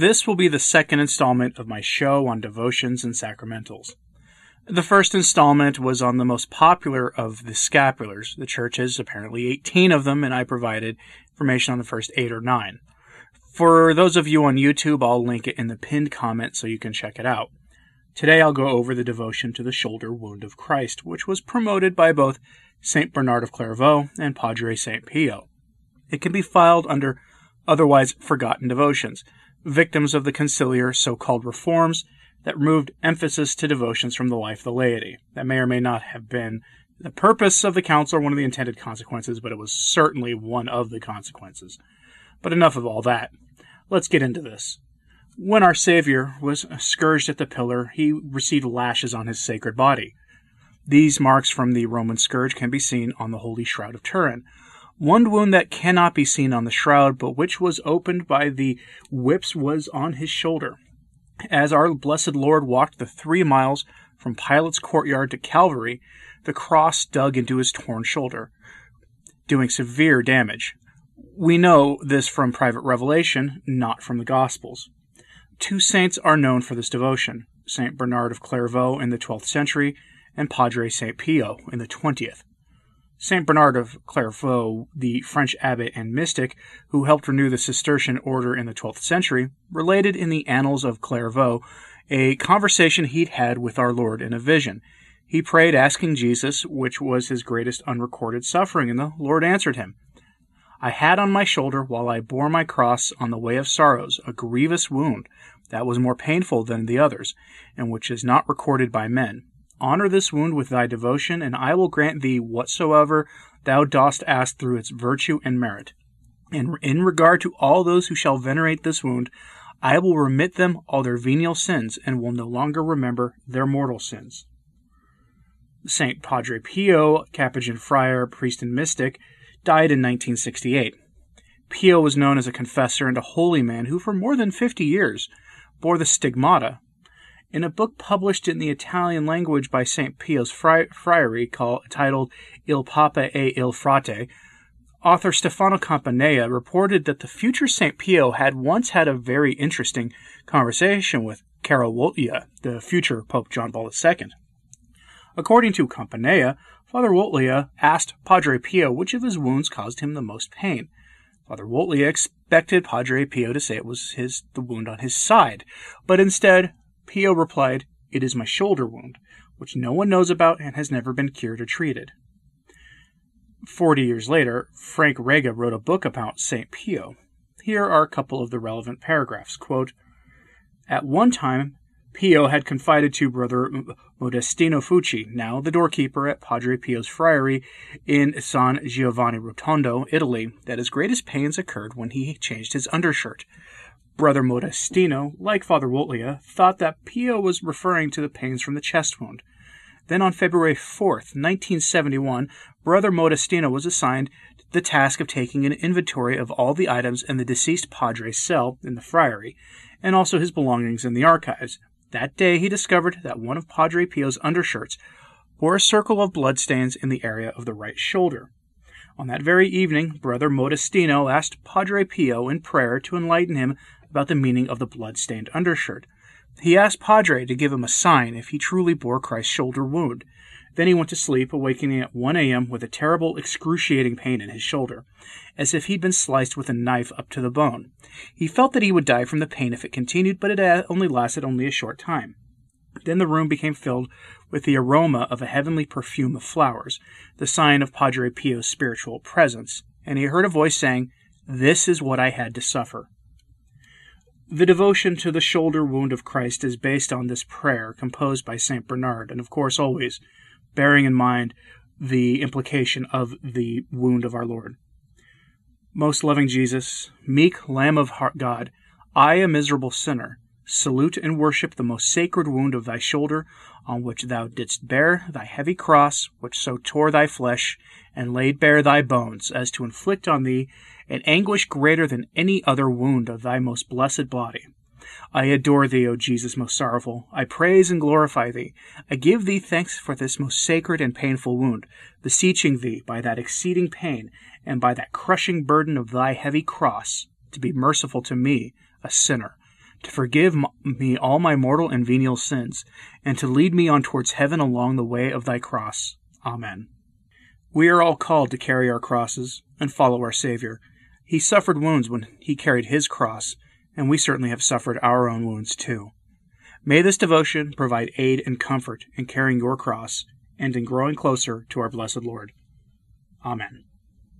This will be the second installment of my show on devotions and sacramentals. The first installment was on the most popular of the scapulars. The church has apparently 18 of them, and I provided information on the first eight or nine. For those of you on YouTube, I'll link it in the pinned comment so you can check it out. Today I'll go over the devotion to the shoulder wound of Christ, which was promoted by both St. Bernard of Clairvaux and Padre St. Pio. It can be filed under otherwise forgotten devotions, victims of the conciliar so called reforms that removed emphasis to devotions from the life of the laity. That may or may not have been the purpose of the council or one of the intended consequences, but it was certainly one of the consequences. But enough of all that. Let's get into this. When our Savior was scourged at the pillar, he received lashes on his sacred body. These marks from the Roman scourge can be seen on the Holy Shroud of Turin. One wound that cannot be seen on the shroud, but which was opened by the whips, was on his shoulder. As our blessed Lord walked the three miles from Pilate's courtyard to Calvary, the cross dug into his torn shoulder, doing severe damage. We know this from private revelation, not from the Gospels. Two saints are known for this devotion St. Bernard of Clairvaux in the 12th century and Padre St. Pio in the 20th. St. Bernard of Clairvaux, the French abbot and mystic who helped renew the Cistercian order in the 12th century, related in the Annals of Clairvaux a conversation he'd had with our Lord in a vision. He prayed, asking Jesus which was his greatest unrecorded suffering, and the Lord answered him I had on my shoulder, while I bore my cross on the way of sorrows, a grievous wound that was more painful than the others, and which is not recorded by men. Honor this wound with thy devotion, and I will grant thee whatsoever thou dost ask through its virtue and merit. And in regard to all those who shall venerate this wound, I will remit them all their venial sins, and will no longer remember their mortal sins. Saint Padre Pio, Capuchin friar, priest, and mystic, died in 1968. Pio was known as a confessor and a holy man who, for more than 50 years, bore the stigmata in a book published in the Italian language by St. Pio's fri- Friary called, titled Il Papa e il Frate, author Stefano Campanella reported that the future St. Pio had once had a very interesting conversation with Wojtyla, the future Pope John Paul II. According to Campanella, Father Wojtyla asked Padre Pio which of his wounds caused him the most pain. Father Wojtyla expected Padre Pio to say it was his the wound on his side, but instead Pio replied, It is my shoulder wound, which no one knows about and has never been cured or treated. Forty years later, Frank Rega wrote a book about St. Pio. Here are a couple of the relevant paragraphs. Quote, At one time, Pio had confided to Brother Modestino Fucci, now the doorkeeper at Padre Pio's friary in San Giovanni Rotondo, Italy, that his greatest pains occurred when he changed his undershirt. Brother Modestino, like Father Wojtyla, thought that Pio was referring to the pains from the chest wound. Then on February 4, 1971, Brother Modestino was assigned the task of taking an inventory of all the items in the deceased padre's cell in the friary, and also his belongings in the archives. That day he discovered that one of Padre Pio's undershirts bore a circle of bloodstains in the area of the right shoulder. On that very evening, Brother Modestino asked Padre Pio in prayer to enlighten him about the meaning of the blood-stained undershirt. He asked Padre to give him a sign if he truly bore Christ's shoulder wound. Then he went to sleep, awakening at 1 a.m. with a terrible, excruciating pain in his shoulder, as if he'd been sliced with a knife up to the bone. He felt that he would die from the pain if it continued, but it only lasted only a short time. Then the room became filled with the aroma of a heavenly perfume of flowers, the sign of Padre Pio's spiritual presence, and he heard a voice saying, This is what I had to suffer. The devotion to the shoulder wound of Christ is based on this prayer composed by St. Bernard, and of course, always bearing in mind the implication of the wound of our Lord. Most loving Jesus, meek Lamb of God, I, a miserable sinner, salute and worship the most sacred wound of thy shoulder, on which thou didst bear thy heavy cross, which so tore thy flesh, and laid bare thy bones, as to inflict on thee an anguish greater than any other wound of thy most blessed body. I adore thee, O Jesus most sorrowful. I praise and glorify thee. I give thee thanks for this most sacred and painful wound, beseeching thee by that exceeding pain and by that crushing burden of thy heavy cross to be merciful to me, a sinner, to forgive me all my mortal and venial sins, and to lead me on towards heaven along the way of thy cross. Amen. We are all called to carry our crosses and follow our Savior. He suffered wounds when he carried his cross, and we certainly have suffered our own wounds too. May this devotion provide aid and comfort in carrying your cross and in growing closer to our blessed Lord. Amen.